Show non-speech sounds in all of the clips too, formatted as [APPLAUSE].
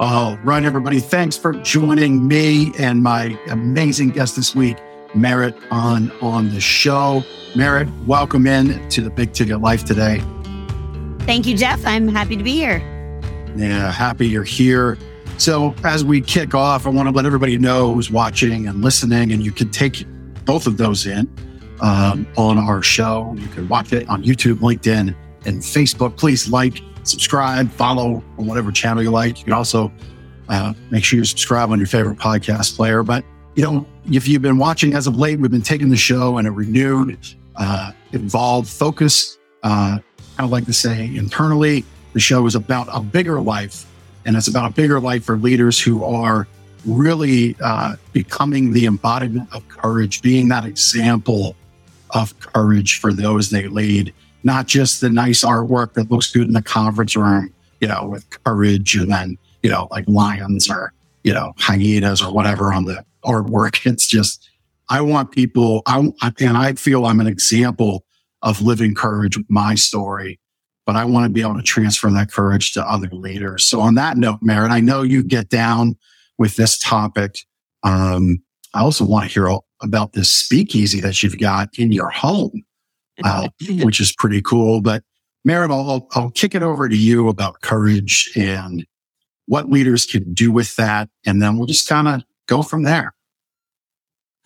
All right, everybody. Thanks for joining me and my amazing guest this week, Merit, on on the show. Merit, welcome in to the Big Ticket Life today. Thank you, Jeff. I'm happy to be here. Yeah, happy you're here. So, as we kick off, I want to let everybody know who's watching and listening, and you can take both of those in um, on our show. You can watch it on YouTube, LinkedIn, and Facebook. Please like, subscribe, follow on whatever channel you like. You can also uh, make sure you subscribe on your favorite podcast player. But, you know, if you've been watching as of late, we've been taking the show in a renewed, uh, involved focus. Uh, I would like to say internally, the show is about a bigger life. And it's about a bigger life for leaders who are really uh, becoming the embodiment of courage, being that example of courage for those they lead not just the nice artwork that looks good in the conference room, you know, with courage and then, you know, like lions or, you know, hyenas or whatever on the artwork. [LAUGHS] It's just, I want people, I, and I feel I'm an example of living courage with my story, but I want to be able to transfer that courage to other leaders. So on that note, Merit, I know you get down with this topic. Um, I also want to hear about this speakeasy that you've got in your home uh, which is pretty cool. But Merit, I'll, I'll kick it over to you about courage and what leaders can do with that. And then we'll just kind of go from there.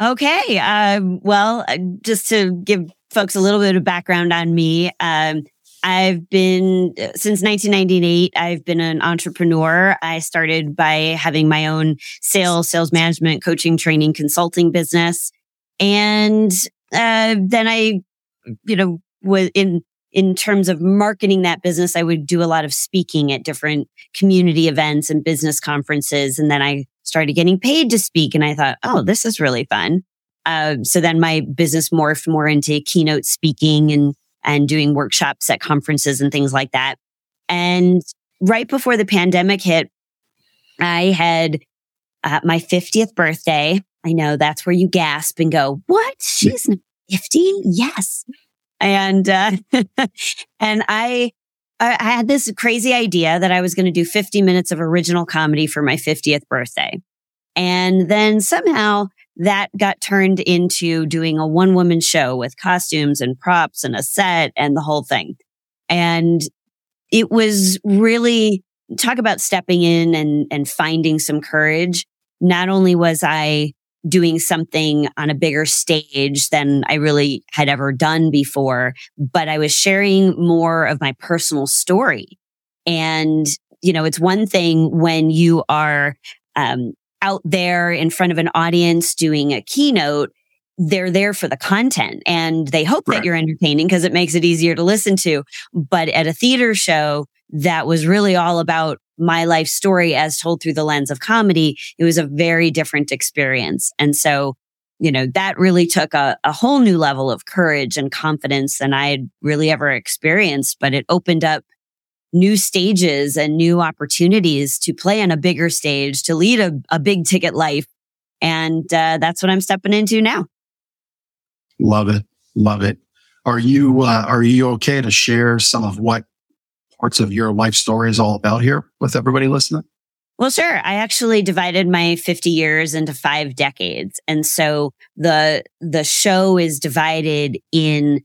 Okay. Um, well, uh, just to give folks a little bit of background on me, um, I've been uh, since 1998. I've been an entrepreneur. I started by having my own sales, sales management, coaching, training, consulting business, and uh, then I you know, was in, in terms of marketing that business, I would do a lot of speaking at different community events and business conferences. And then I started getting paid to speak and I thought, oh, this is really fun. Uh, so then my business morphed more into keynote speaking and, and doing workshops at conferences and things like that. And right before the pandemic hit, I had uh, my 50th birthday. I know that's where you gasp and go, what? She's 50? Yes. And, uh, [LAUGHS] and I, I had this crazy idea that I was going to do 50 minutes of original comedy for my 50th birthday. And then somehow that got turned into doing a one woman show with costumes and props and a set and the whole thing. And it was really talk about stepping in and, and finding some courage. Not only was I doing something on a bigger stage than I really had ever done before, but I was sharing more of my personal story. And, you know, it's one thing when you are, um, out there in front of an audience doing a keynote they're there for the content and they hope right. that you're entertaining because it makes it easier to listen to. But at a theater show, that was really all about my life story as told through the lens of comedy, it was a very different experience. And so, you know, that really took a, a whole new level of courage and confidence than I had really ever experienced, but it opened up new stages and new opportunities to play on a bigger stage, to lead a, a big ticket life. And uh, that's what I'm stepping into now. Love it. Love it. Are you, uh, are you okay to share some of what parts of your life story is all about here with everybody listening? Well, sure. I actually divided my 50 years into five decades. And so the, the show is divided in,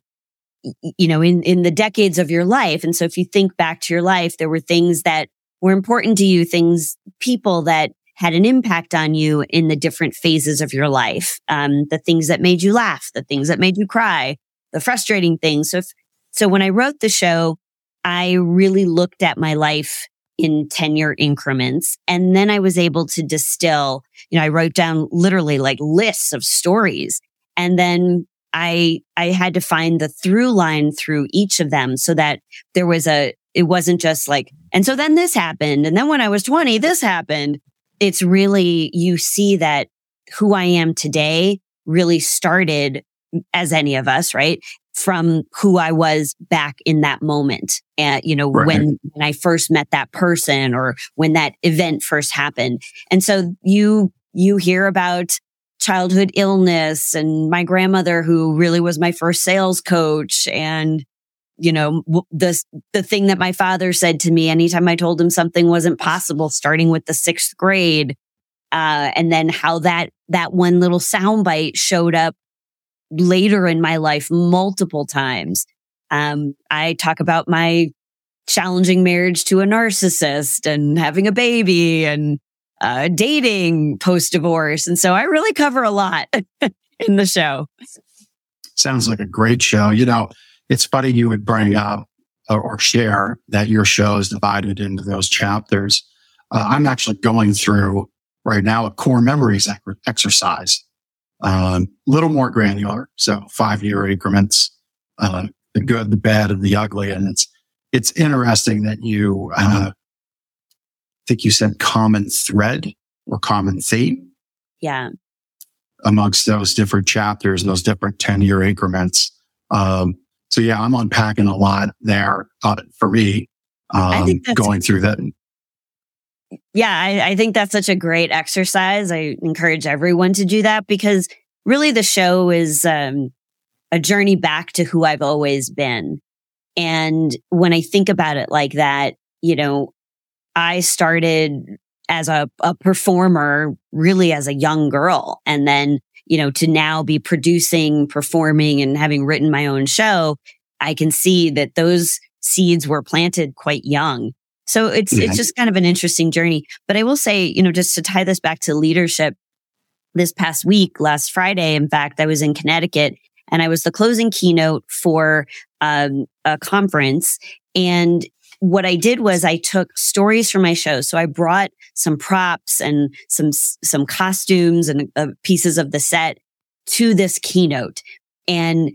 you know, in, in the decades of your life. And so if you think back to your life, there were things that were important to you, things, people that had an impact on you in the different phases of your life. Um, the things that made you laugh, the things that made you cry, the frustrating things. So if, so when I wrote the show, I really looked at my life in 10 year increments. And then I was able to distill, you know, I wrote down literally like lists of stories. And then I, I had to find the through line through each of them so that there was a, it wasn't just like, and so then this happened. And then when I was 20, this happened. It's really, you see that who I am today really started mm, as any of us, right? From who I was back in that moment. And, you know, right. when, when I first met that person or when that event first happened. And so you, you hear about childhood illness and my grandmother who really was my first sales coach and you know, the, the thing that my father said to me anytime I told him something wasn't possible, starting with the sixth grade. Uh, and then how that, that one little soundbite showed up later in my life multiple times. Um, I talk about my challenging marriage to a narcissist and having a baby and uh, dating post divorce. And so I really cover a lot [LAUGHS] in the show. Sounds like a great show. You know, it's funny you would bring up or, share that your show is divided into those chapters. Uh, I'm actually going through right now a core memories exercise, a um, little more granular. So five year increments, uh, the good, the bad, and the ugly. And it's, it's interesting that you, uh, I think you said common thread or common theme. Yeah. Amongst those different chapters, those different 10 year increments. Um, so yeah, I'm unpacking a lot there uh, for me, um, going through that. Yeah, I, I think that's such a great exercise. I encourage everyone to do that because really the show is um, a journey back to who I've always been. And when I think about it like that, you know, I started as a, a performer really as a young girl. And then you know, to now be producing, performing and having written my own show, I can see that those seeds were planted quite young. So it's, yeah. it's just kind of an interesting journey. But I will say, you know, just to tie this back to leadership, this past week, last Friday, in fact, I was in Connecticut and I was the closing keynote for um, a conference. And what I did was I took stories from my show. So I brought some props and some, some costumes and uh, pieces of the set to this keynote. And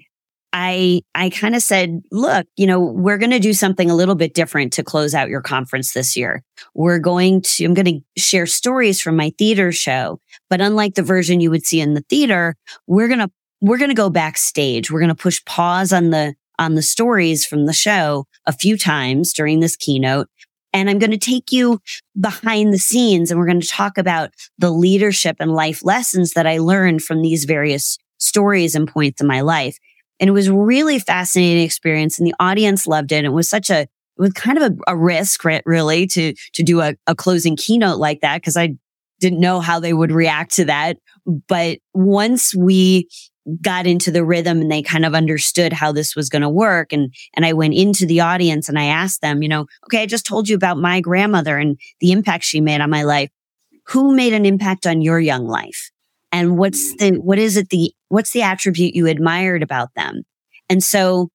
I, I kind of said, look, you know, we're going to do something a little bit different to close out your conference this year. We're going to, I'm going to share stories from my theater show, but unlike the version you would see in the theater, we're going to, we're going to go backstage. We're going to push pause on the, on the stories from the show a few times during this keynote. And I'm going to take you behind the scenes and we're going to talk about the leadership and life lessons that I learned from these various stories and points in my life. And it was really fascinating experience and the audience loved it. And it was such a, it was kind of a, a risk, really, to, to do a, a closing keynote like that because I didn't know how they would react to that. But once we got into the rhythm and they kind of understood how this was going to work. And, and I went into the audience and I asked them, you know, okay, I just told you about my grandmother and the impact she made on my life. Who made an impact on your young life? And what's the, what is it the, what's the attribute you admired about them? And so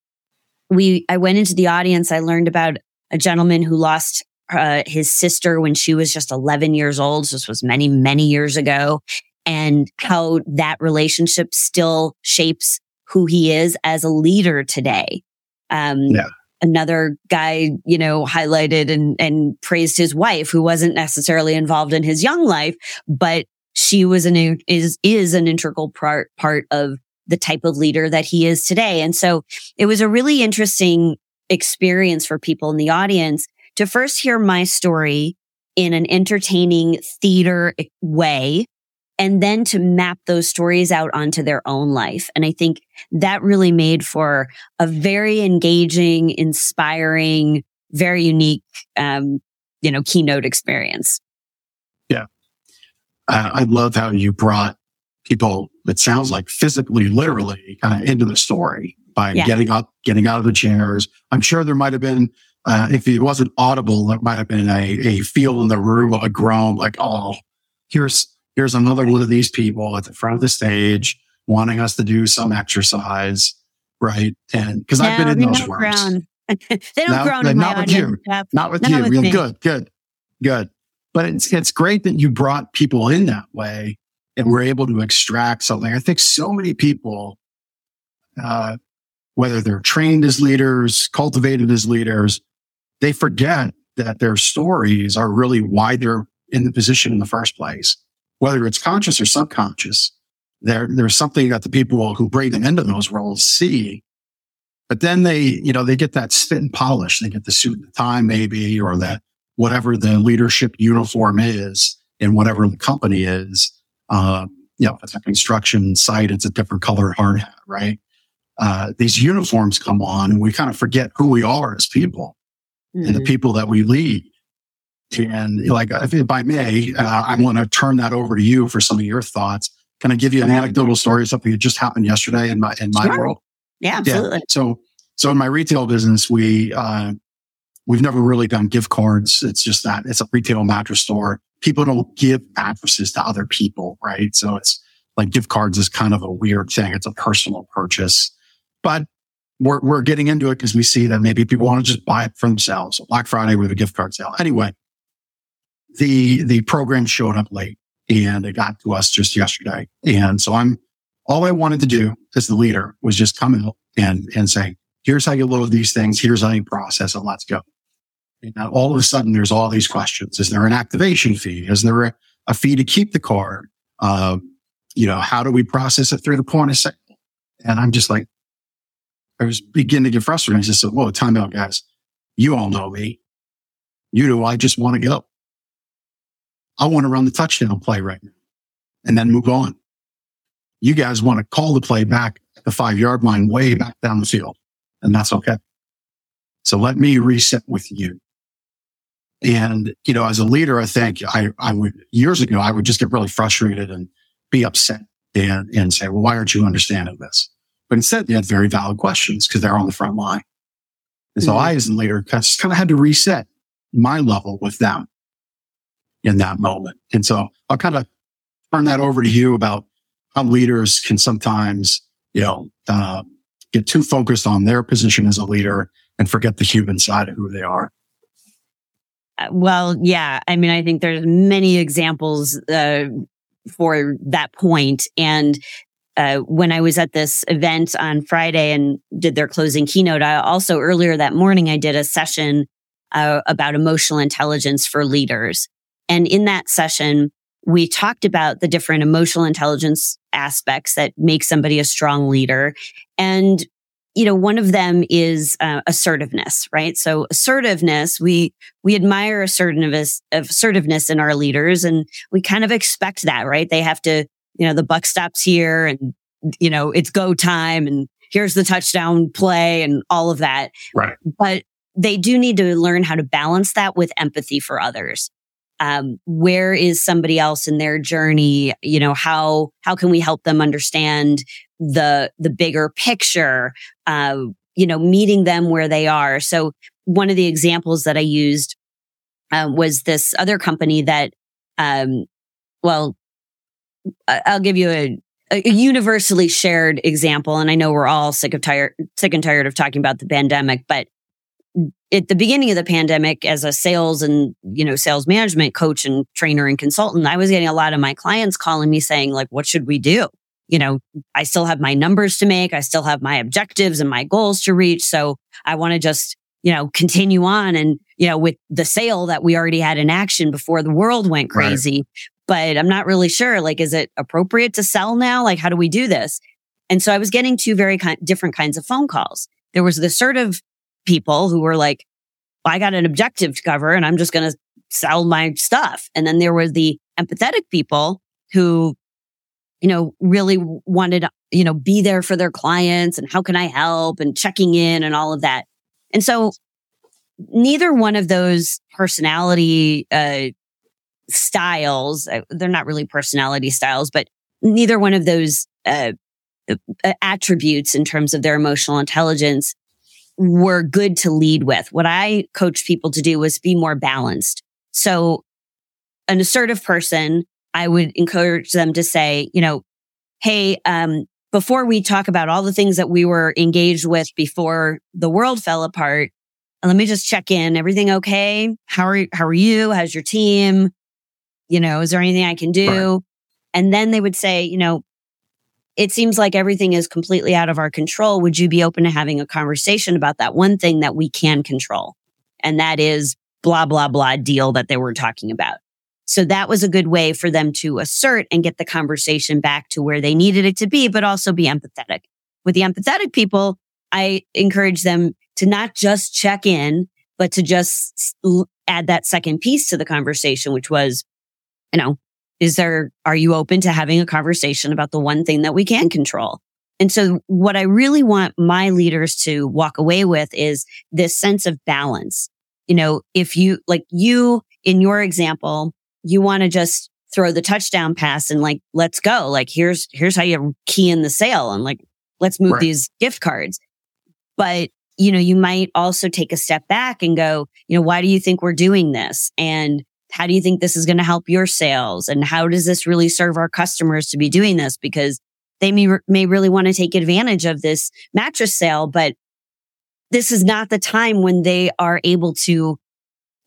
we, I went into the audience. I learned about a gentleman who lost uh, his sister when she was just 11 years old. So this was many, many years ago and how that relationship still shapes who he is as a leader today. Um, yeah. Another guy, you know, highlighted and, and praised his wife, who wasn't necessarily involved in his young life, but she was an is is an integral part part of the type of leader that he is today. And so it was a really interesting experience for people in the audience to first hear my story in an entertaining theater way and then to map those stories out onto their own life. And I think that really made for a very engaging, inspiring, very unique, um, you know, keynote experience. Uh, I love how you brought people, it sounds like physically, literally kind of into the story by yeah. getting up, getting out of the chairs. I'm sure there might have been, uh, if it wasn't audible, there might have been a, a feel in the room, a groan like, oh, here's, here's another one of these people at the front of the stage wanting us to do some exercise, right? And because I've been in those rooms. [LAUGHS] they don't now, groan in not with you. Not with you. With good, good, good. But it's it's great that you brought people in that way and we're able to extract something. I think so many people, uh, whether they're trained as leaders, cultivated as leaders, they forget that their stories are really why they're in the position in the first place whether it's conscious or subconscious, there, there's something that the people who bring them into those roles see. But then they, you know, they get that spit and polish. They get the suit and the tie maybe, or that whatever the leadership uniform is in whatever the company is. Uh, you know, if it's a construction site, it's a different color hard hat, right? uh, these uniforms come on and we kind of forget who we are as people mm-hmm. and the mm-hmm. people that we lead. And like, if I may, uh, I want to turn that over to you for some of your thoughts. Can I give you an anecdotal story of something that just happened yesterday in my in my sure. world? Yeah, absolutely. Yeah. So, so in my retail business, we uh, we've never really done gift cards. It's just that it's a retail mattress store. People don't give mattresses to other people, right? So it's like gift cards is kind of a weird thing. It's a personal purchase, but we're, we're getting into it because we see that maybe people want to just buy it for themselves. Black Friday with a gift card sale. Anyway, the, the program showed up late and it got to us just yesterday. And so I'm, all I wanted to do as the leader was just come out and, and say, here's how you load these things. Here's how you process it. Let's go. Now all of a sudden there's all these questions. Is there an activation fee? Is there a, a fee to keep the card? Um, you know, how do we process it through the point of sale? And I'm just like, I was beginning to get frustrated. I just said, whoa, time out, guys. You all know me. You know, I just want to go. I want to run the touchdown play right now and then move on. You guys want to call the play back the five yard line way back down the field. And that's okay. So let me reset with you. And, you know, as a leader, I think I, I would years ago, I would just get really frustrated and be upset and, and say, well, why aren't you understanding this? But instead, they had very valid questions because they're on the front line. And so mm-hmm. I, as a leader, kind of had to reset my level with them in that moment. And so I'll kind of turn that over to you about how leaders can sometimes, you know, uh, get too focused on their position as a leader and forget the human side of who they are. Uh, well, yeah. I mean, I think there's many examples uh, for that point. And uh, when I was at this event on Friday and did their closing keynote, I also earlier that morning I did a session uh, about emotional intelligence for leaders. And in that session, we talked about the different emotional intelligence aspects that make somebody a strong leader. And you know, one of them is uh, assertiveness, right? So assertiveness, we, we admire assertiveness, assertiveness in our leaders and we kind of expect that, right? They have to, you know, the buck stops here and, you know, it's go time and here's the touchdown play and all of that. Right. But they do need to learn how to balance that with empathy for others. Um, where is somebody else in their journey? You know, how, how can we help them understand the the bigger picture uh, you know meeting them where they are so one of the examples that i used uh, was this other company that um, well i'll give you a, a universally shared example and i know we're all sick of tired sick and tired of talking about the pandemic but at the beginning of the pandemic as a sales and you know sales management coach and trainer and consultant i was getting a lot of my clients calling me saying like what should we do you know, I still have my numbers to make. I still have my objectives and my goals to reach. So I want to just, you know, continue on and, you know, with the sale that we already had in action before the world went crazy. Right. But I'm not really sure. Like, is it appropriate to sell now? Like, how do we do this? And so I was getting two very kind, different kinds of phone calls. There was the assertive people who were like, I got an objective to cover and I'm just going to sell my stuff. And then there were the empathetic people who you know, really wanted, you know, be there for their clients and how can I help and checking in and all of that. And so neither one of those personality, uh, styles, uh, they're not really personality styles, but neither one of those, uh, uh, attributes in terms of their emotional intelligence were good to lead with. What I coached people to do was be more balanced. So an assertive person I would encourage them to say, you know, Hey, um, before we talk about all the things that we were engaged with before the world fell apart, let me just check in. Everything okay? How are, how are you? How's your team? You know, is there anything I can do? Right. And then they would say, you know, it seems like everything is completely out of our control. Would you be open to having a conversation about that one thing that we can control? And that is blah, blah, blah deal that they were talking about. So that was a good way for them to assert and get the conversation back to where they needed it to be, but also be empathetic. With the empathetic people, I encourage them to not just check in, but to just add that second piece to the conversation, which was, you know, is there, are you open to having a conversation about the one thing that we can control? And so what I really want my leaders to walk away with is this sense of balance. You know, if you like you in your example, you want to just throw the touchdown pass and like, let's go. Like, here's, here's how you key in the sale and like, let's move right. these gift cards. But, you know, you might also take a step back and go, you know, why do you think we're doing this? And how do you think this is going to help your sales? And how does this really serve our customers to be doing this? Because they may, may really want to take advantage of this mattress sale, but this is not the time when they are able to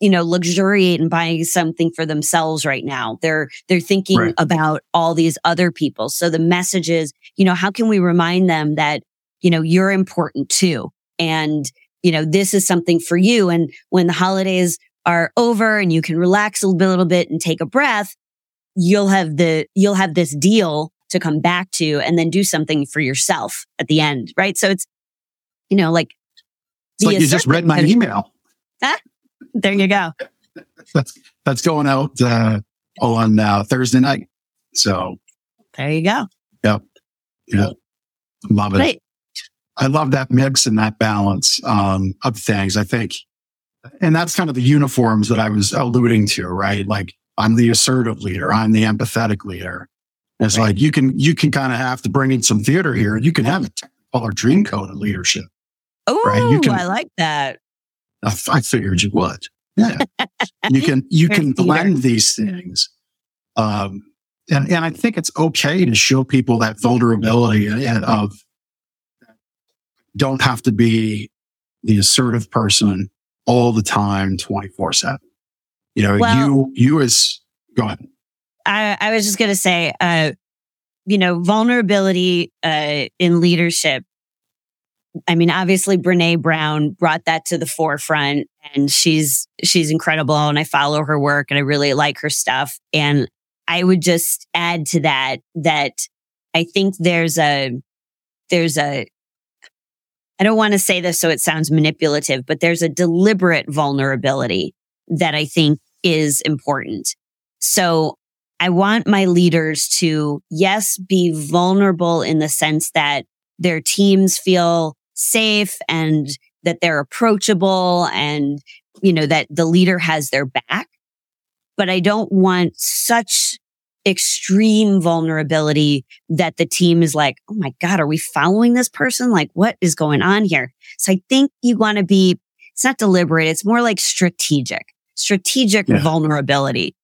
you know, luxuriate and buying something for themselves right now. They're, they're thinking right. about all these other people. So the message is, you know, how can we remind them that, you know, you're important too? And, you know, this is something for you. And when the holidays are over and you can relax a little bit and take a breath, you'll have the, you'll have this deal to come back to and then do something for yourself at the end. Right. So it's, you know, like, it's like you just read my email. Huh? there you go. That's that's going out uh, on uh, Thursday night. So there you go. Yep. Yeah. Love it. Great. I love that mix and that balance um, of things. I think, and that's kind of the uniforms that I was alluding to, right? Like I'm the assertive leader, I'm the empathetic leader. It's right. like you can you can kind of have to bring in some theater here. You can have a color dream code of leadership. Oh, right? Can, I like that. I, I figured you would. Yeah. you can, [LAUGHS] you can blend these things. Um, and, and I think it's okay to show people that vulnerability of don't have to be the assertive person all the time, 24 seven. You know, well, you, you as, go ahead. I, I was just going to say, uh, you know, vulnerability, uh, in leadership I mean, obviously Brene Brown brought that to the forefront and she's, she's incredible. And I follow her work and I really like her stuff. And I would just add to that, that I think there's a, there's a, I don't want to say this so it sounds manipulative, but there's a deliberate vulnerability that I think is important. So I want my leaders to, yes, be vulnerable in the sense that their teams feel safe and that they're approachable and, you know, that the leader has their back. But I don't want such extreme vulnerability that the team is like, Oh my God, are we following this person? Like, what is going on here? So I think you want to be, it's not deliberate. It's more like strategic, strategic yeah. vulnerability.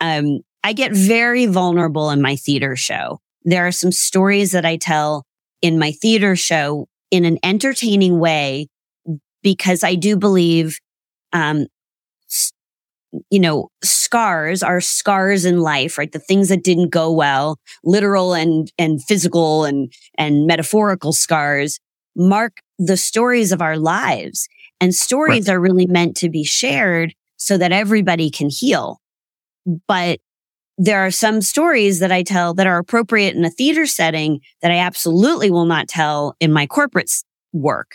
Um, I get very vulnerable in my theater show. There are some stories that I tell in my theater show in an entertaining way because I do believe, um, you know, scars are scars in life, right? The things that didn't go well, literal and, and physical and, and metaphorical scars mark the stories of our lives. And stories right. are really meant to be shared so that everybody can heal. But there are some stories that I tell that are appropriate in a theater setting that I absolutely will not tell in my corporate work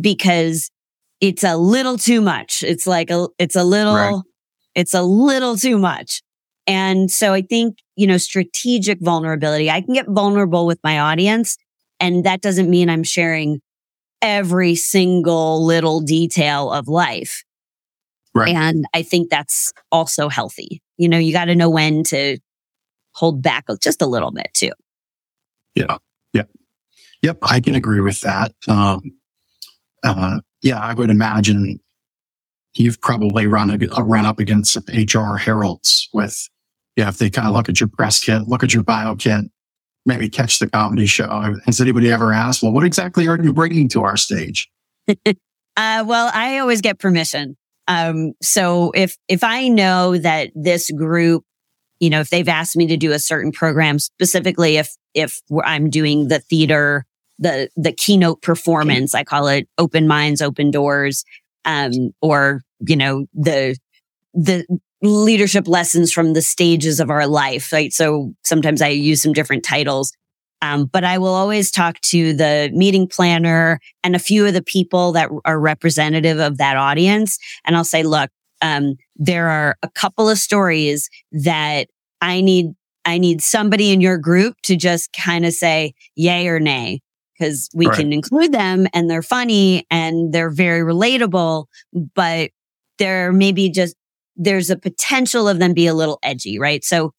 because it's a little too much. It's like a, it's a little, right. It's a little too much. And so I think, you know, strategic vulnerability, I can get vulnerable with my audience. And that doesn't mean I'm sharing every single little detail of life. Right. And I think that's also healthy. You know, you got to know when to hold back just a little bit too. Yeah. Yeah. Yep. I can agree with that. Um, uh, yeah, I would imagine you've probably run a, run up against HR heralds with, yeah, if they kind of look at your press kit, look at your bio kit, maybe catch the comedy show. Has anybody ever asked, well, what exactly are you bringing to our stage? [LAUGHS] uh, well, I always get permission. Um, so if, if I know that this group, you know, if they've asked me to do a certain program, specifically if, if I'm doing the theater, the, the keynote performance, I call it open minds, open doors, um, or, you know, the, the leadership lessons from the stages of our life, right? So sometimes I use some different titles. Um, but I will always talk to the meeting planner and a few of the people that are representative of that audience. And I'll say, look, um, there are a couple of stories that I need, I need somebody in your group to just kind of say yay or nay. Because we right. can include them and they're funny and they're very relatable, but there maybe just, there's a potential of them be a little edgy, right? So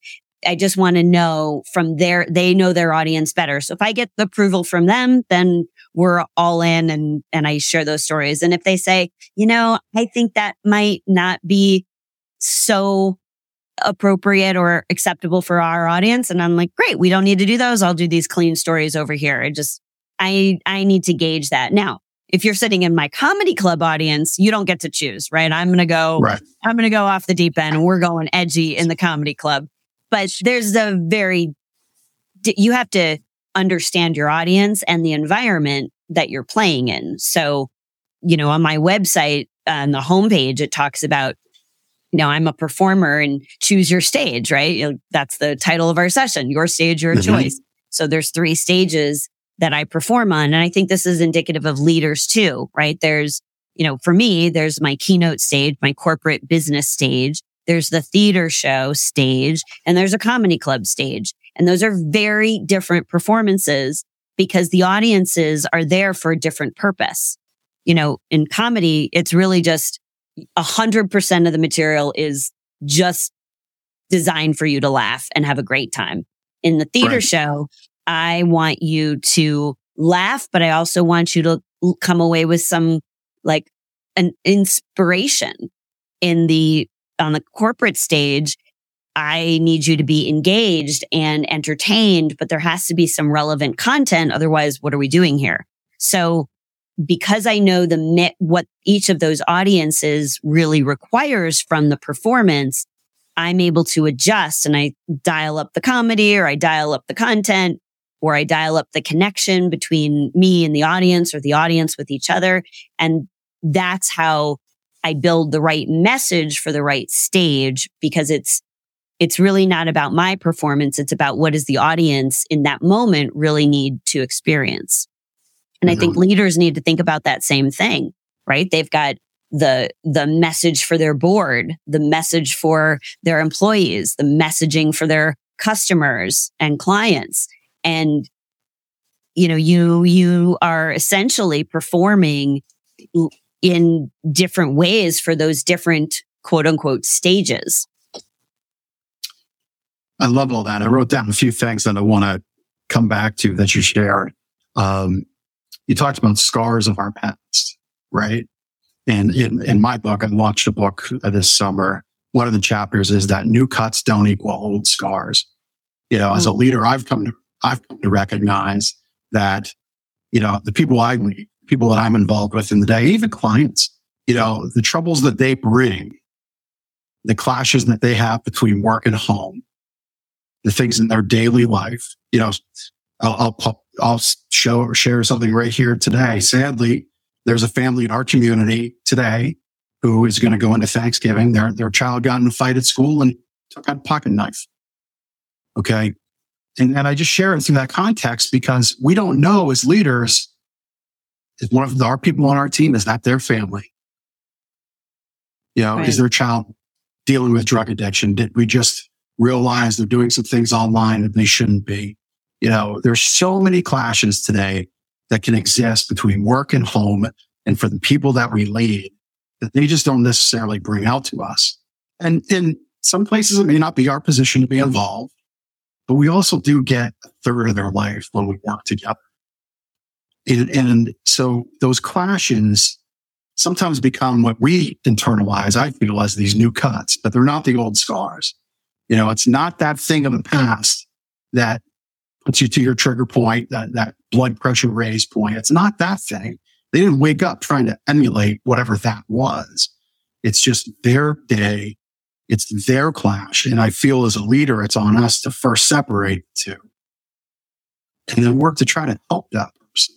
I just want to know from their, they know their audience better. So if I get the approval from them, then we're all in and, and I share those stories. And if they say, you know, I think that might not be so appropriate or acceptable for our audience. And I'm like, great, we don't need to do those. I'll do these clean stories over here. I just, I, I need to gauge that. Now, if you're sitting in my comedy club audience, you don't get to choose, right? I'm going to go, right. I'm going to go off the deep end and we're going edgy in the comedy club. But there's a very, you have to understand your audience and the environment that you're playing in. So, you know, on my website, on the homepage, it talks about you know, I'm a performer and choose your stage, right? That's the title of our session, your stage, your mm-hmm. choice. So there's three stages that I perform on. And I think this is indicative of leaders too, right? There's, you know, for me, there's my keynote stage, my corporate business stage. There's the theater show stage and there's a comedy club stage. And those are very different performances because the audiences are there for a different purpose. You know, in comedy, it's really just a hundred percent of the material is just designed for you to laugh and have a great time. In the theater right. show, I want you to laugh, but I also want you to come away with some like an inspiration in the, on the corporate stage. I need you to be engaged and entertained, but there has to be some relevant content. Otherwise, what are we doing here? So because I know the what each of those audiences really requires from the performance, I'm able to adjust and I dial up the comedy or I dial up the content or I dial up the connection between me and the audience or the audience with each other. And that's how I build the right message for the right stage because it's, it's really not about my performance. It's about what does the audience in that moment really need to experience. And mm-hmm. I think mm-hmm. leaders need to think about that same thing, right? They've got the, the message for their board, the message for their employees, the messaging for their customers and clients. And, you know, you, you are essentially performing in different ways for those different quote unquote stages. I love all that. I wrote down a few things that I want to come back to that you shared. Um, you talked about scars of our past, right? And in, in my book, I launched a book this summer. One of the chapters is that new cuts don't equal old scars. You know, as a mm. leader, I've come to, I've come to recognize that, you know, the people I lead, people that I'm involved with in the day, even clients, you know, the troubles that they bring, the clashes that they have between work and home, the things in their daily life, you know, I'll, I'll, I'll show or share something right here today. Sadly, there's a family in our community today who is going to go into Thanksgiving. Their, their child got in a fight at school and took out a pocket knife. Okay. And, and I just share it through that context because we don't know as leaders, is one of our people on our team, is that their family? You know, right. is their child dealing with drug addiction? Did we just realize they're doing some things online that they shouldn't be? You know, there's so many clashes today that can exist between work and home and for the people that we lead that they just don't necessarily bring out to us. And in some places, it may not be our position to be involved, but we also do get a third of their life when we work together. And, and so those clashes sometimes become what we internalize, I feel, as these new cuts, but they're not the old scars. You know, it's not that thing of the past that puts you to your trigger point, that, that blood pressure raise point. It's not that thing. They didn't wake up trying to emulate whatever that was. It's just their day. It's their clash. And I feel as a leader, it's on us to first separate the two and then work to try to help that person.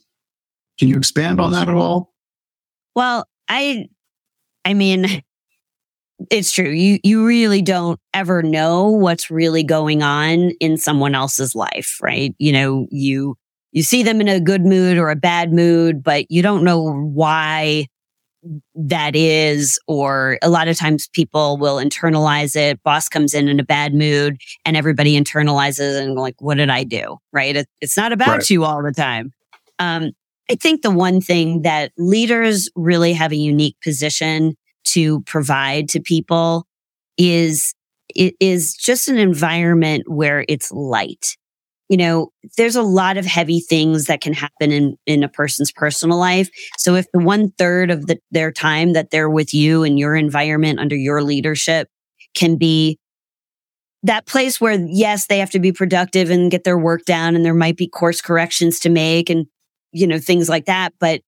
Can you expand on that at all? Well, I, I mean, it's true. You you really don't ever know what's really going on in someone else's life, right? You know, you you see them in a good mood or a bad mood, but you don't know why that is or a lot of times people will internalize it boss comes in in a bad mood and everybody internalizes and like what did i do right it, it's not about right. you all the time Um, I think the one thing that leaders really have a unique position to provide to people is it is just an environment where it's light. You know, there's a lot of heavy things that can happen in, in a person's personal life. So if the one third of the, their time that they're with you in your environment under your leadership can be that place where yes, they have to be productive and get their work done and there might be course corrections to make and, you know, things like that. But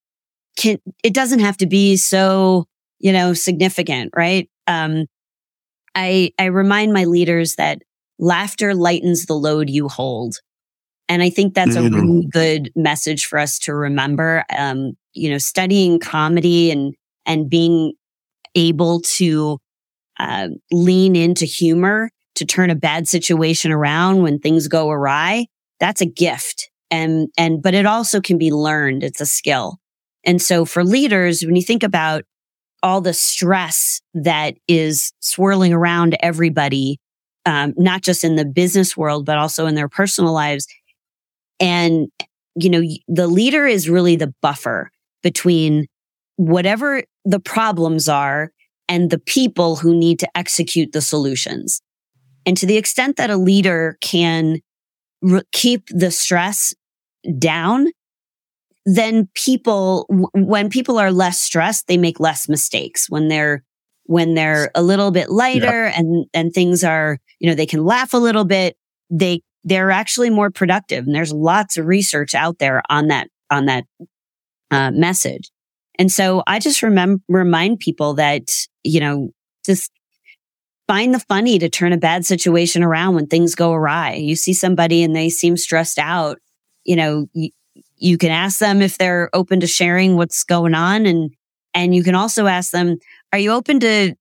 can, it doesn't have to be so, you know, significant, right? Um, I, I remind my leaders that laughter lightens the load you hold. And I think that's mm-hmm. a really good message for us to remember. Um, you know, studying comedy and, and being able to, uh, lean into humor to turn a bad situation around when things go awry. That's a gift. And, and, but it also can be learned. It's a skill. And so for leaders, when you think about all the stress that is swirling around everybody, um, not just in the business world, but also in their personal lives. And, you know, the leader is really the buffer between whatever the problems are and the people who need to execute the solutions. And to the extent that a leader can re- keep the stress down then people, when people are less stressed, they make less mistakes when they're, when they're a little bit lighter yeah. and, and things are, you know, they can laugh a little bit. They, they're actually more productive. And there's lots of research out there on that, on that, uh, message. And so I just remember, remind people that, you know, just find the funny to turn a bad situation around when things go awry. You see somebody and they seem stressed out, you know, you, you can ask them if they're open to sharing what's going on and and you can also ask them are you open to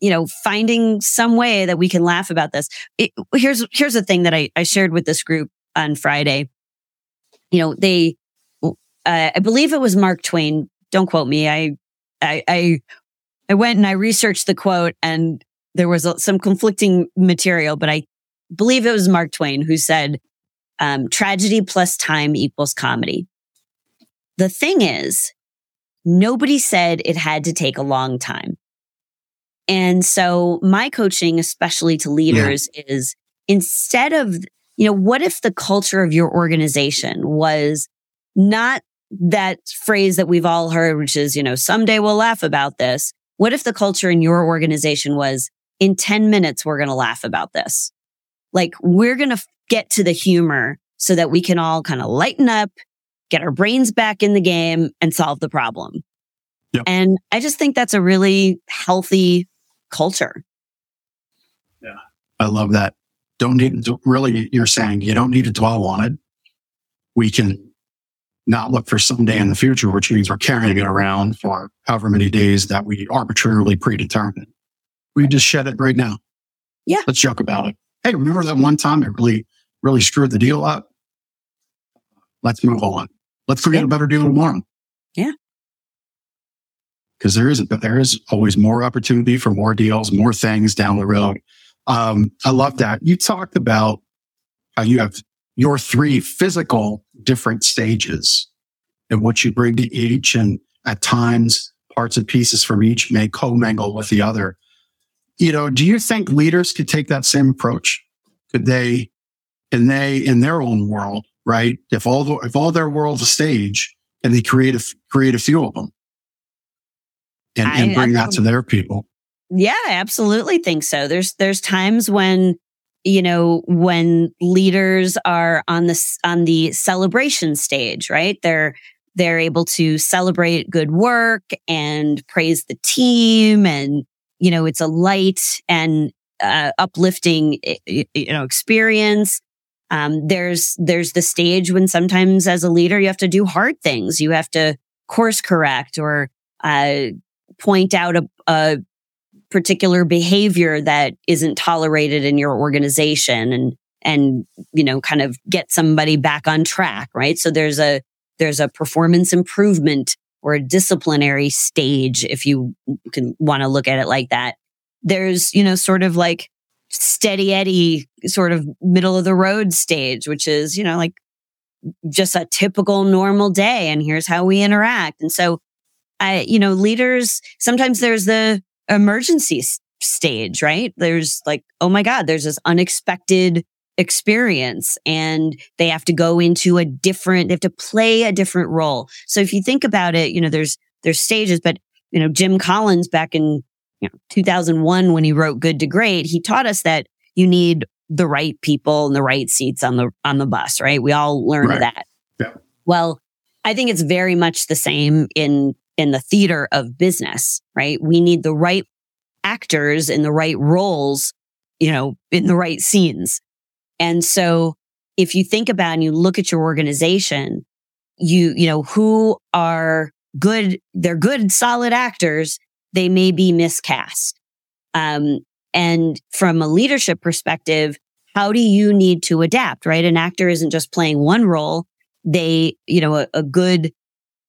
you know finding some way that we can laugh about this it, here's here's the thing that I, I shared with this group on friday you know they uh, i believe it was mark twain don't quote me I, I i i went and i researched the quote and there was some conflicting material but i believe it was mark twain who said um, tragedy plus time equals comedy. The thing is, nobody said it had to take a long time. And so my coaching, especially to leaders, yeah. is instead of, you know, what if the culture of your organization was not that phrase that we've all heard, which is, you know, someday we'll laugh about this. What if the culture in your organization was in 10 minutes, we're going to laugh about this? Like we're going to get to the humor so that we can all kind of lighten up, get our brains back in the game and solve the problem. Yep. And I just think that's a really healthy culture. Yeah. I love that. Don't need to really, you're saying you don't need to dwell on it. We can not look for someday in the future, which means we're carrying it around for however many days that we arbitrarily predetermine. We just shed it right now. Yeah. Let's joke about it. Hey, remember that one time it really, really screwed the deal up? Let's move on. Let's forget yeah. about our deal tomorrow. Yeah. Because there is, there is always more opportunity for more deals, more things down the road. Um, I love that. You talked about how you have your three physical different stages and what you bring to each. And at times parts and pieces from each may commingle with the other. You know, do you think leaders could take that same approach? Could they, and they in their own world, right? If all the, if all their world's a stage and they create a, create a few of them and, I, and bring I, that to their people. Yeah, I absolutely think so. There's, there's times when, you know, when leaders are on this, on the celebration stage, right? They're, they're able to celebrate good work and praise the team. And, you know, it's a light and uh, uplifting, you know, experience. Um, there's, there's the stage when sometimes as a leader, you have to do hard things. You have to course correct or, uh, point out a, a particular behavior that isn't tolerated in your organization and, and, you know, kind of get somebody back on track, right? So there's a, there's a performance improvement or a disciplinary stage, if you can want to look at it like that. There's, you know, sort of like steady Eddie sort of middle of the road stage, which is, you know, like just a typical normal day and here's how we interact. And so I, you know, leaders, sometimes there's the emergency stage, right? There's like, oh my God, there's this unexpected experience and they have to go into a different, they have to play a different role. So if you think about it, you know, there's, there's stages, but you know, Jim Collins back in you know, 2001 when he wrote Good to Great, he taught us that you need the right people and the right seats on the on the bus, right? We all learned right. that. Yeah. Well, I think it's very much the same in in the theater of business, right? We need the right actors in the right roles, you know, in the right scenes. And so if you think about and you look at your organization, you, you know, who are good, they're good, solid actors. They may be miscast. Um, and from a leadership perspective, how do you need to adapt, right? An actor isn't just playing one role. They, you know, a, a good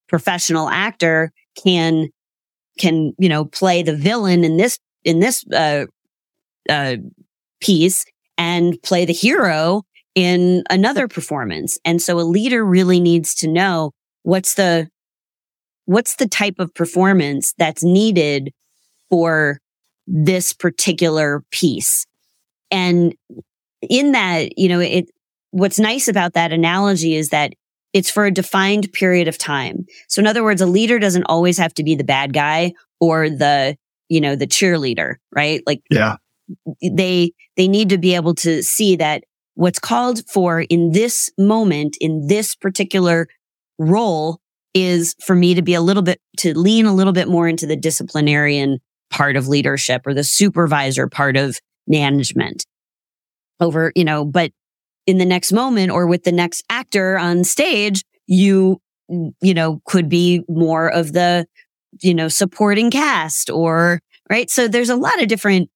professional actor can, can, you know, play the villain in this, in this, uh, uh, piece and play the hero in another performance. And so a leader really needs to know what's the, what's the type of performance that's needed for this particular piece. And in that, you know, it, what's nice about that analogy is that it's for a defined period of time. So in other words, a leader doesn't always have to be the bad guy or the, you know, the cheerleader, right? Like, yeah, they, they need to be able to see that what's called for in this moment, in this particular role is for me to be a little bit, to lean a little bit more into the disciplinarian part of leadership or the supervisor part of management over, you know, but in the next moment or with the next actor on stage, you, you know, could be more of the, you know, supporting cast or, right? So there's a lot of different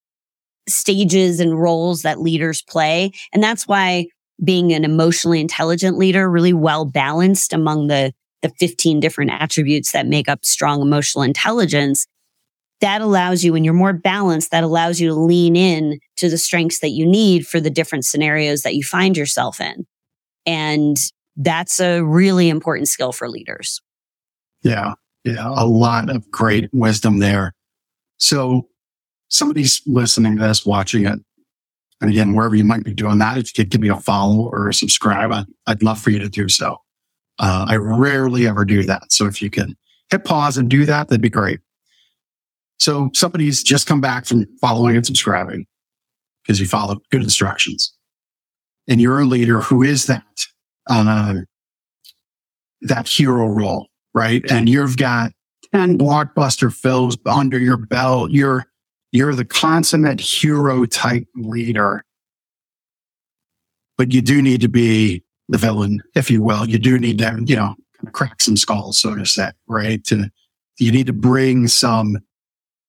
stages and roles that leaders play. And that's why being an emotionally intelligent leader, really well balanced among the, the 15 different attributes that make up strong emotional intelligence that allows you, when you're more balanced, that allows you to lean in to the strengths that you need for the different scenarios that you find yourself in. And that's a really important skill for leaders. Yeah. Yeah. A lot of great wisdom there. So somebody's listening to this, watching it. And again, wherever you might be doing that, if you could give me a follow or a subscribe, I'd, I'd love for you to do so. Uh, I rarely ever do that. So if you can hit pause and do that, that'd be great. So somebody's just come back from following and subscribing because you follow good instructions. And you're a leader who is that, uh, that hero role, right? And you've got 10 blockbuster films under your belt. You're, you're the consummate hero type leader. But you do need to be the villain, if you will. You do need to, you know, crack some skulls, so to say, right? To, you need to bring some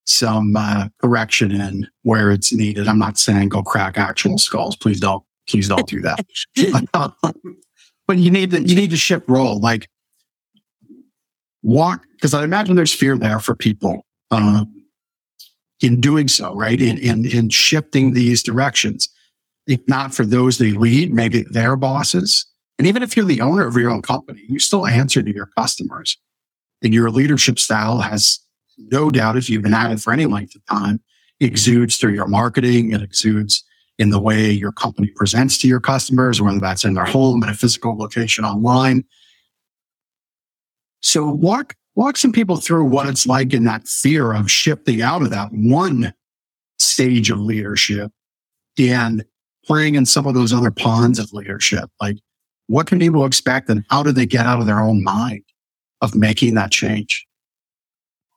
some uh, correction in where it's needed. I'm not saying go crack actual skulls. Please don't. Please don't do that. [LAUGHS] but you need to you need to shift role. Like walk because I imagine there's fear there for people um, in doing so. Right in in in shifting these directions. If not for those they lead, maybe their bosses. And even if you're the owner of your own company, you still answer to your customers. And your leadership style has no doubt if you've been at it for any length of time, exudes through your marketing. It exudes in the way your company presents to your customers, whether that's in their home, in a physical location online. So walk, walk some people through what it's like in that fear of shifting out of that one stage of leadership and playing in some of those other ponds of leadership. Like what can people expect and how do they get out of their own mind of making that change?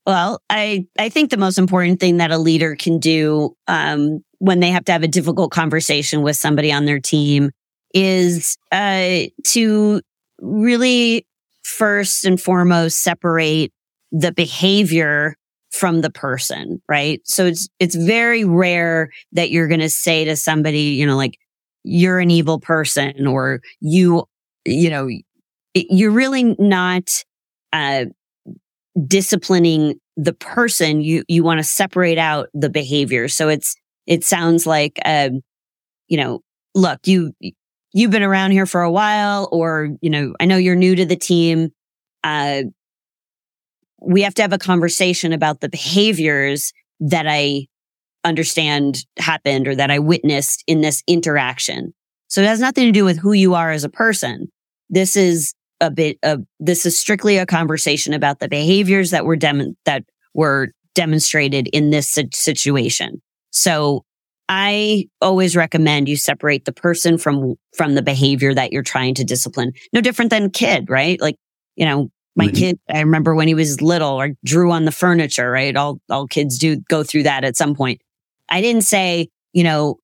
Well, I, I think the most important thing that a leader can do um, when they have to have a difficult conversation with somebody on their team is uh, to really first and foremost separate the behavior from the person, right? So it's it's very rare that you're going to say to somebody, you know, like you're an evil person or you you know you're really not uh, disciplining the person, you, you want to separate out the behavior. So it's, it sounds like, um, you know, look, you, you've been around here for a while, or, you know, I know you're new to the team. Uh, we have to have a conversation about the behaviors that I understand happened or that I witnessed in this interaction. So it has nothing to do with who you are as a person. This is a bit of, this is strictly a conversation about the behaviors that were dem- that were demonstrated in this situation. So I always recommend you separate the person from, from the behavior that you're trying to discipline. No different than kid, right? Like, you know, my mm-hmm. kid, I remember when he was little or drew on the furniture, right? All, all kids do go through that at some point. I didn't say, you know,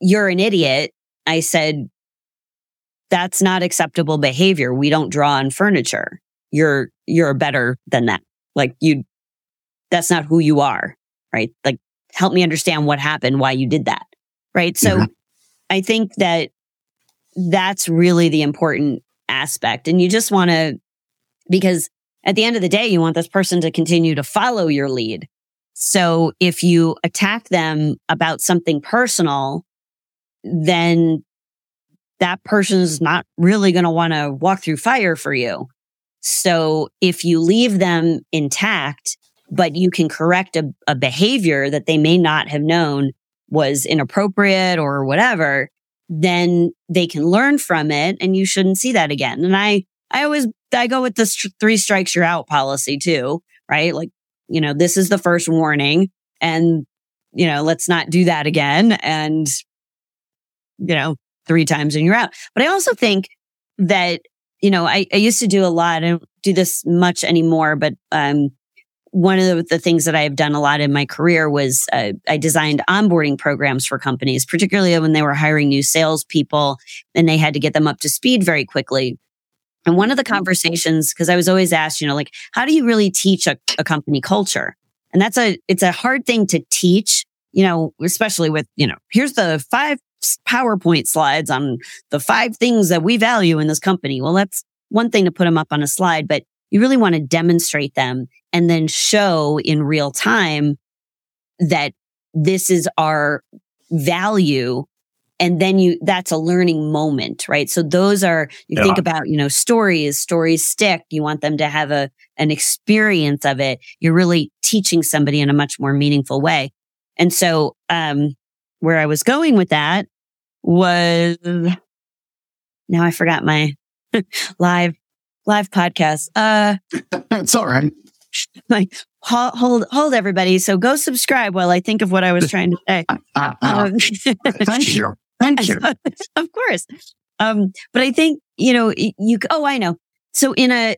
you're an idiot. I said, that's not acceptable behavior. We don't draw on furniture. You're, you're better than that. Like you, that's not who you are, right? Like help me understand what happened, why you did that. Right. So mm-hmm. I think that that's really the important aspect. And you just want to, because at the end of the day, you want this person to continue to follow your lead. So if you attack them about something personal, then that person's not really going to want to walk through fire for you. So if you leave them intact, but you can correct a, a behavior that they may not have known was inappropriate or whatever, then they can learn from it and you shouldn't see that again. And I, I always, I go with the st- three strikes you're out policy too, right? Like, you know, this is the first warning and, you know, let's not do that again. And, you know, three times and you're out. But I also think that, you know, I, I used to do a lot. I don't do this much anymore, but, um, one of the, the, things that I've done a lot in my career was uh, I designed onboarding programs for companies, particularly when they were hiring new salespeople and they had to get them up to speed very quickly. And one of the mm-hmm. conversations, because I was always asked, you know, like, how do you really teach a, a company culture? And that's a, it's a hard thing to teach, you know, especially with, you know, here's the five PowerPoint slides on the five things that we value in this company. Well, that's one thing to put them up on a slide, but you really want to demonstrate them and then show in real time that this is our value. And then you that's a learning moment right? So those are you yeah. think about you know stories stories stick. You want them to have a an experience of it. You're really teaching somebody in a much more meaningful way. And so um where i was going with that was now i forgot my [LAUGHS] live live podcast. Uh, [LAUGHS] it's all right. Like hold, hold, hold, everybody. So go subscribe while I think of what I was trying to say. Uh, uh, uh, thank [LAUGHS] you. Thank you. of course. Um, but I think, you know, you, oh, I know. So in a,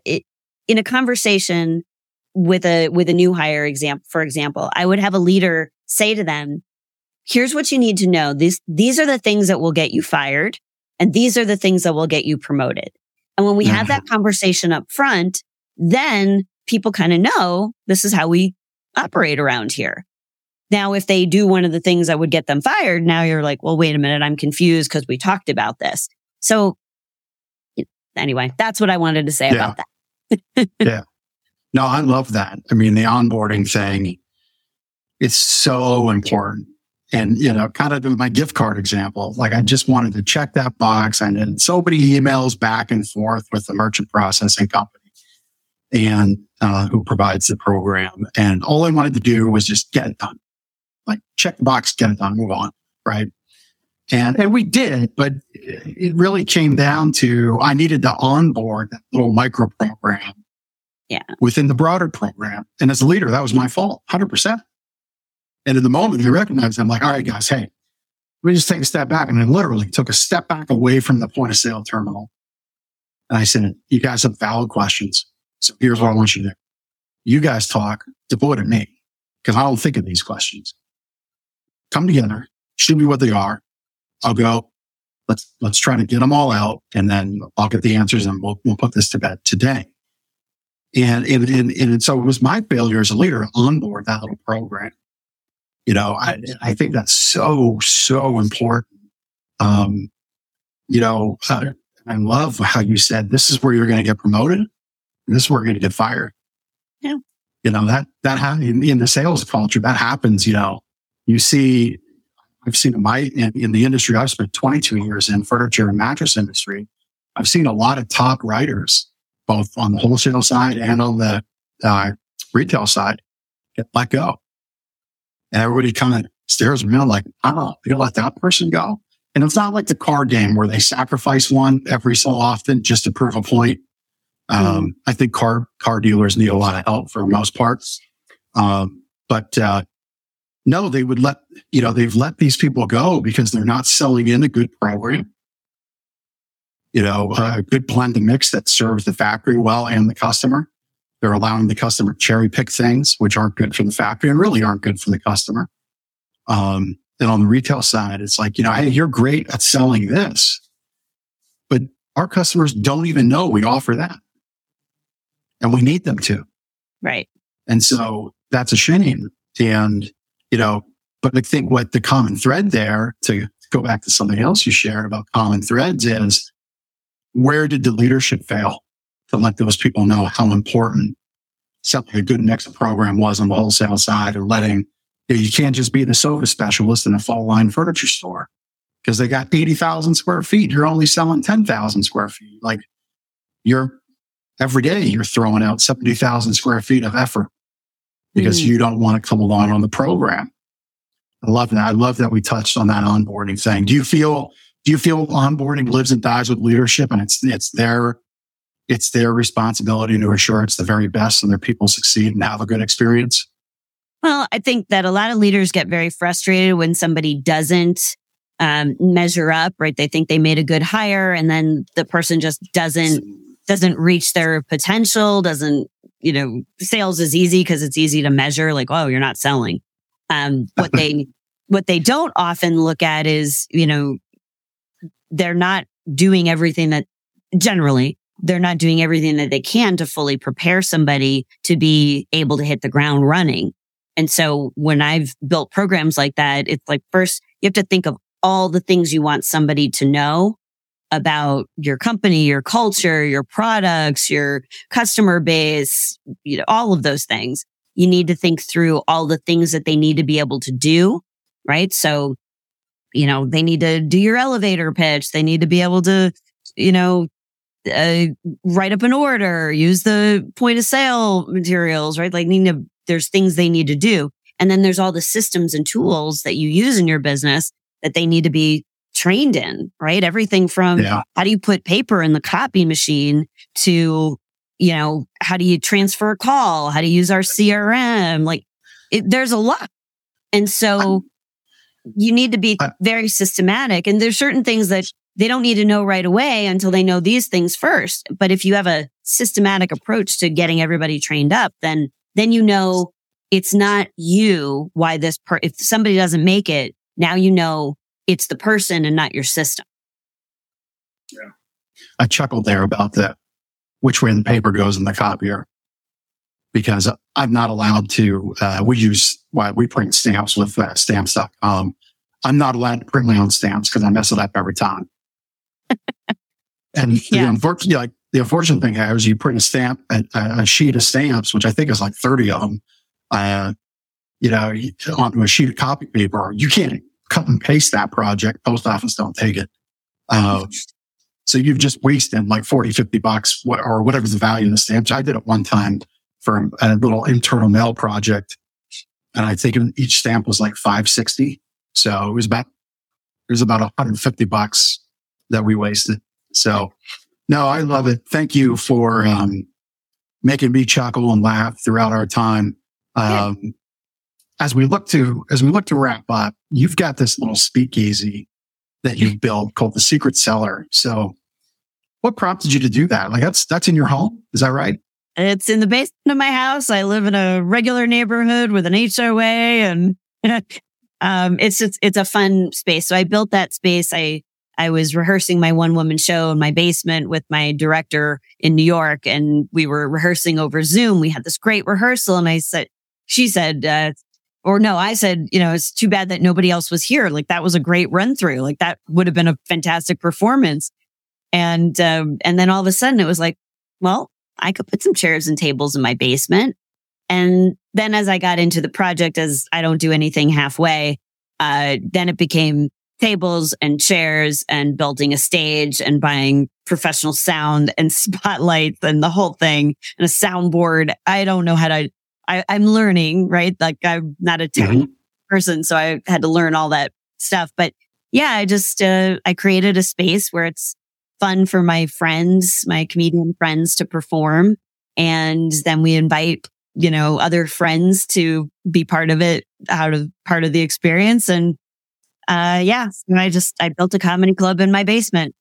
in a conversation with a, with a new hire example, for example, I would have a leader say to them, here's what you need to know. These, these are the things that will get you fired. And these are the things that will get you promoted. And when we have uh-huh. that conversation up front, then people kind of know this is how we operate around here. Now, if they do one of the things that would get them fired, now you're like, well, wait a minute. I'm confused because we talked about this. So anyway, that's what I wanted to say yeah. about that. [LAUGHS] yeah. No, I love that. I mean, the onboarding thing, it's so important. And, you know, kind of my gift card example, like I just wanted to check that box. I had so many emails back and forth with the merchant processing company and uh, who provides the program. And all I wanted to do was just get it done. Like check the box, get it done, move on. Right. And, and we did, but it really came down to I needed to onboard that little micro program yeah. within the broader program. And as a leader, that was my fault, 100%. And in the moment, we recognized, I'm like, all right, guys, hey, we just take a step back. And I literally took a step back away from the point of sale terminal. And I said, you guys have valid questions. So here's what I want you to do. You guys talk, deploy to me because I don't think of these questions. Come together, show me what they are. I'll go, let's, let's try to get them all out and then I'll get the answers and we'll, we'll put this to bed today. And, and, and, and so it was my failure as a leader to onboard that little program. You know, I, I think that's so, so important. Um, you know, uh, I love how you said this is where you're going to get promoted. this is where you're going to get fired. Yeah. You know, that, that ha- in, in the sales culture, that happens, you know, you see, I've seen in my in, in the industry I've spent 22 years in furniture and mattress industry. I've seen a lot of top writers, both on the wholesale side and on the uh, retail side, get let go. And everybody kind of stares around like, oh, you let that person go. And it's not like the card game where they sacrifice one every so often just to prove a point. Um. I think car car dealers need a lot of help for most parts. Um, but uh, no, they would let you know they've let these people go because they're not selling in a good program. You know, a good blend and mix that serves the factory well and the customer. They're allowing the customer cherry pick things which aren't good for the factory and really aren't good for the customer. Um, and on the retail side, it's like, you know, hey, you're great at selling this, but our customers don't even know we offer that. And we need them to. Right. And so that's a shame. And, you know, but I think what the common thread there to go back to something else you shared about common threads is where did the leadership fail to let those people know how important something a good mix program was on the wholesale side or letting you can't just be the sofa specialist in a full line furniture store because they got 80,000 square feet. You're only selling 10,000 square feet. Like you're every day you're throwing out 70,000 square feet of effort because mm. you don't want to come along on the program. I love that. I love that we touched on that onboarding thing. Do you feel, do you feel onboarding lives and dies with leadership and it's, it's their, it's their responsibility to assure it's the very best and their people succeed and have a good experience? Well, I think that a lot of leaders get very frustrated when somebody doesn't um, measure up, right? They think they made a good hire and then the person just doesn't, doesn't reach their potential, doesn't, you know, sales is easy because it's easy to measure like, oh, you're not selling. Um, what they, [LAUGHS] what they don't often look at is, you know, they're not doing everything that generally they're not doing everything that they can to fully prepare somebody to be able to hit the ground running. And so when I've built programs like that, it's like first you have to think of all the things you want somebody to know about your company, your culture, your products, your customer base, you know, all of those things. You need to think through all the things that they need to be able to do, right? So, you know, they need to do your elevator pitch. They need to be able to, you know, uh, write up an order, use the point of sale materials, right? Like need to there's things they need to do. And then there's all the systems and tools that you use in your business that they need to be trained in, right? Everything from yeah. how do you put paper in the copy machine to, you know, how do you transfer a call? How to use our CRM? Like it, there's a lot. And so you need to be very systematic. And there's certain things that they don't need to know right away until they know these things first. But if you have a systematic approach to getting everybody trained up, then then you know it's not you why this per, if somebody doesn't make it, now you know it's the person and not your system. Yeah. I chuckled there about that, which way the paper goes in the copier, because I'm not allowed to, uh, we use, well, we print stamps with uh, stamps.com. I'm not allowed to print my own stamps because I mess it up every time. And yeah. the unfortunately, like the unfortunate thing is you print a stamp, a, a, sheet of stamps, which I think is like 30 of them, uh, you know, onto a sheet of copy paper. You can't cut and paste that project. Post office don't take it. Uh, so you've just wasted like 40, 50 bucks or whatever the value of the stamps. I did it one time for a little internal mail project and I think each stamp was like 560. So it was about, it was about 150 bucks that we wasted. So no, I love it. Thank you for um, making me chuckle and laugh throughout our time. Um, yeah. As we look to as we look to wrap up, you've got this little speakeasy that you've built called the Secret Cellar. So, what prompted you to do that? Like that's that's in your home, is that right? It's in the basement of my house. I live in a regular neighborhood with an HOA, and [LAUGHS] um, it's, it's it's a fun space. So I built that space. I I was rehearsing my one woman show in my basement with my director in New York and we were rehearsing over Zoom. We had this great rehearsal and I said, she said, uh, or no, I said, you know, it's too bad that nobody else was here. Like that was a great run through. Like that would have been a fantastic performance. And, um, and then all of a sudden it was like, well, I could put some chairs and tables in my basement. And then as I got into the project, as I don't do anything halfway, Uh, then it became tables and chairs and building a stage and buying professional sound and [LAUGHS] spotlights and the whole thing and a soundboard. I don't know how to, I, am learning, right? Like I'm not a tech mm-hmm. person. So I had to learn all that stuff. But yeah, I just, uh, I created a space where it's fun for my friends, my comedian friends to perform. And then we invite, you know, other friends to be part of it, out of part of the experience. And uh, yeah, and I just, I built a comedy club in my basement.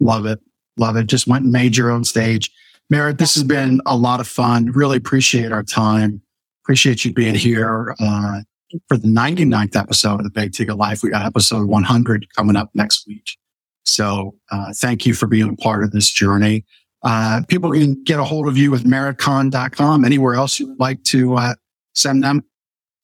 Love it. Love it. Just went and made your own stage. Merit, this has been a lot of fun. Really appreciate our time. Appreciate you being here uh, for the 99th episode of the Big Ticket Life. We got episode 100 coming up next week. So uh, thank you for being a part of this journey. Uh, people can get a hold of you with meritkahn.com. Anywhere else you would like to uh, send them?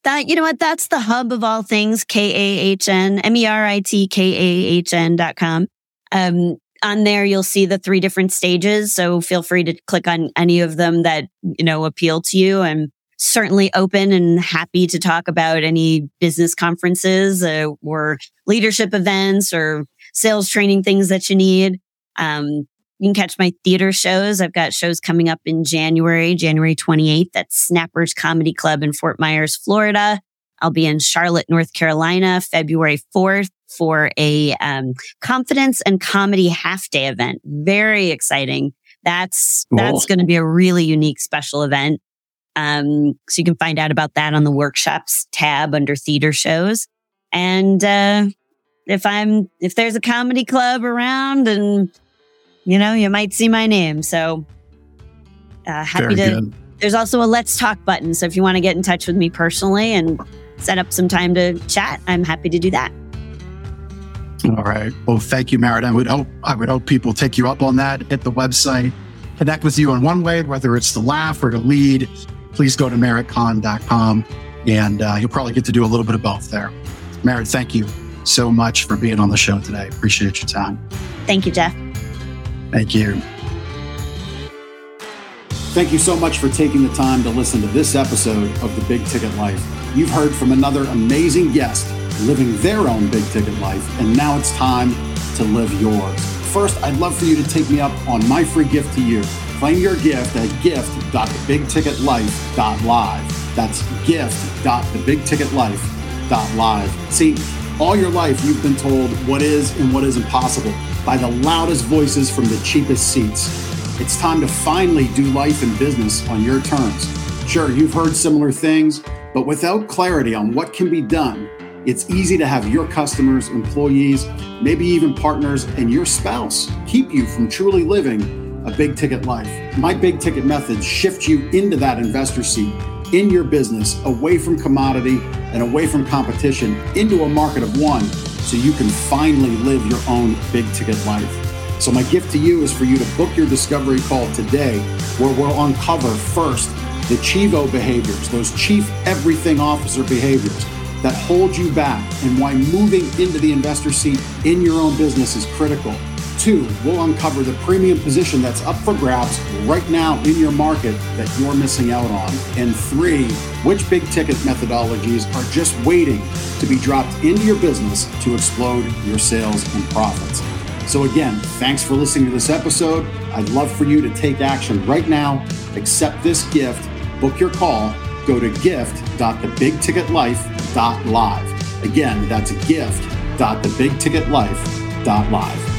That, you know what? That's the hub of all things, K-A-H-N, M-E-R-I-T-K-A-H-N dot com. Um, on there, you'll see the three different stages. So feel free to click on any of them that, you know, appeal to you. I'm certainly open and happy to talk about any business conferences uh, or leadership events or sales training things that you need. Um, you can catch my theater shows. I've got shows coming up in January, January 28th at Snappers Comedy Club in Fort Myers, Florida. I'll be in Charlotte, North Carolina, February 4th for a um, confidence and comedy half day event. Very exciting. That's, cool. that's going to be a really unique special event. Um, so you can find out about that on the workshops tab under theater shows. And, uh, if I'm, if there's a comedy club around and you know, you might see my name. So uh, happy Very to. Good. There's also a let's talk button. So if you want to get in touch with me personally and set up some time to chat, I'm happy to do that. All right. Well, thank you, Merit. I would hope I would hope people take you up on that. Hit the website, connect with you in one way, whether it's to laugh or to lead. Please go to meritkahn.com and uh, you'll probably get to do a little bit of both there. Merit, thank you so much for being on the show today. Appreciate your time. Thank you, Jeff. Thank you. Thank you so much for taking the time to listen to this episode of The Big Ticket Life. You've heard from another amazing guest living their own big ticket life, and now it's time to live yours. First, I'd love for you to take me up on my free gift to you. Claim your gift at gift.thebigticketlife.live. That's gift.thebigticketlife.live. See, all your life you've been told what is and what is impossible by the loudest voices from the cheapest seats. It's time to finally do life and business on your terms. Sure, you've heard similar things, but without clarity on what can be done, it's easy to have your customers, employees, maybe even partners, and your spouse keep you from truly living a big ticket life. My big ticket methods shift you into that investor seat in your business, away from commodity and away from competition, into a market of one so you can finally live your own big ticket life. So, my gift to you is for you to book your discovery call today, where we'll uncover first the Chivo behaviors, those chief everything officer behaviors that hold you back, and why moving into the investor seat in your own business is critical. Two, we'll uncover the premium position that's up for grabs right now in your market that you're missing out on. And three, which big ticket methodologies are just waiting to be dropped into your business to explode your sales and profits. So, again, thanks for listening to this episode. I'd love for you to take action right now, accept this gift, book your call, go to gift.thebigticketlife.live. Again, that's gift.thebigticketlife.live.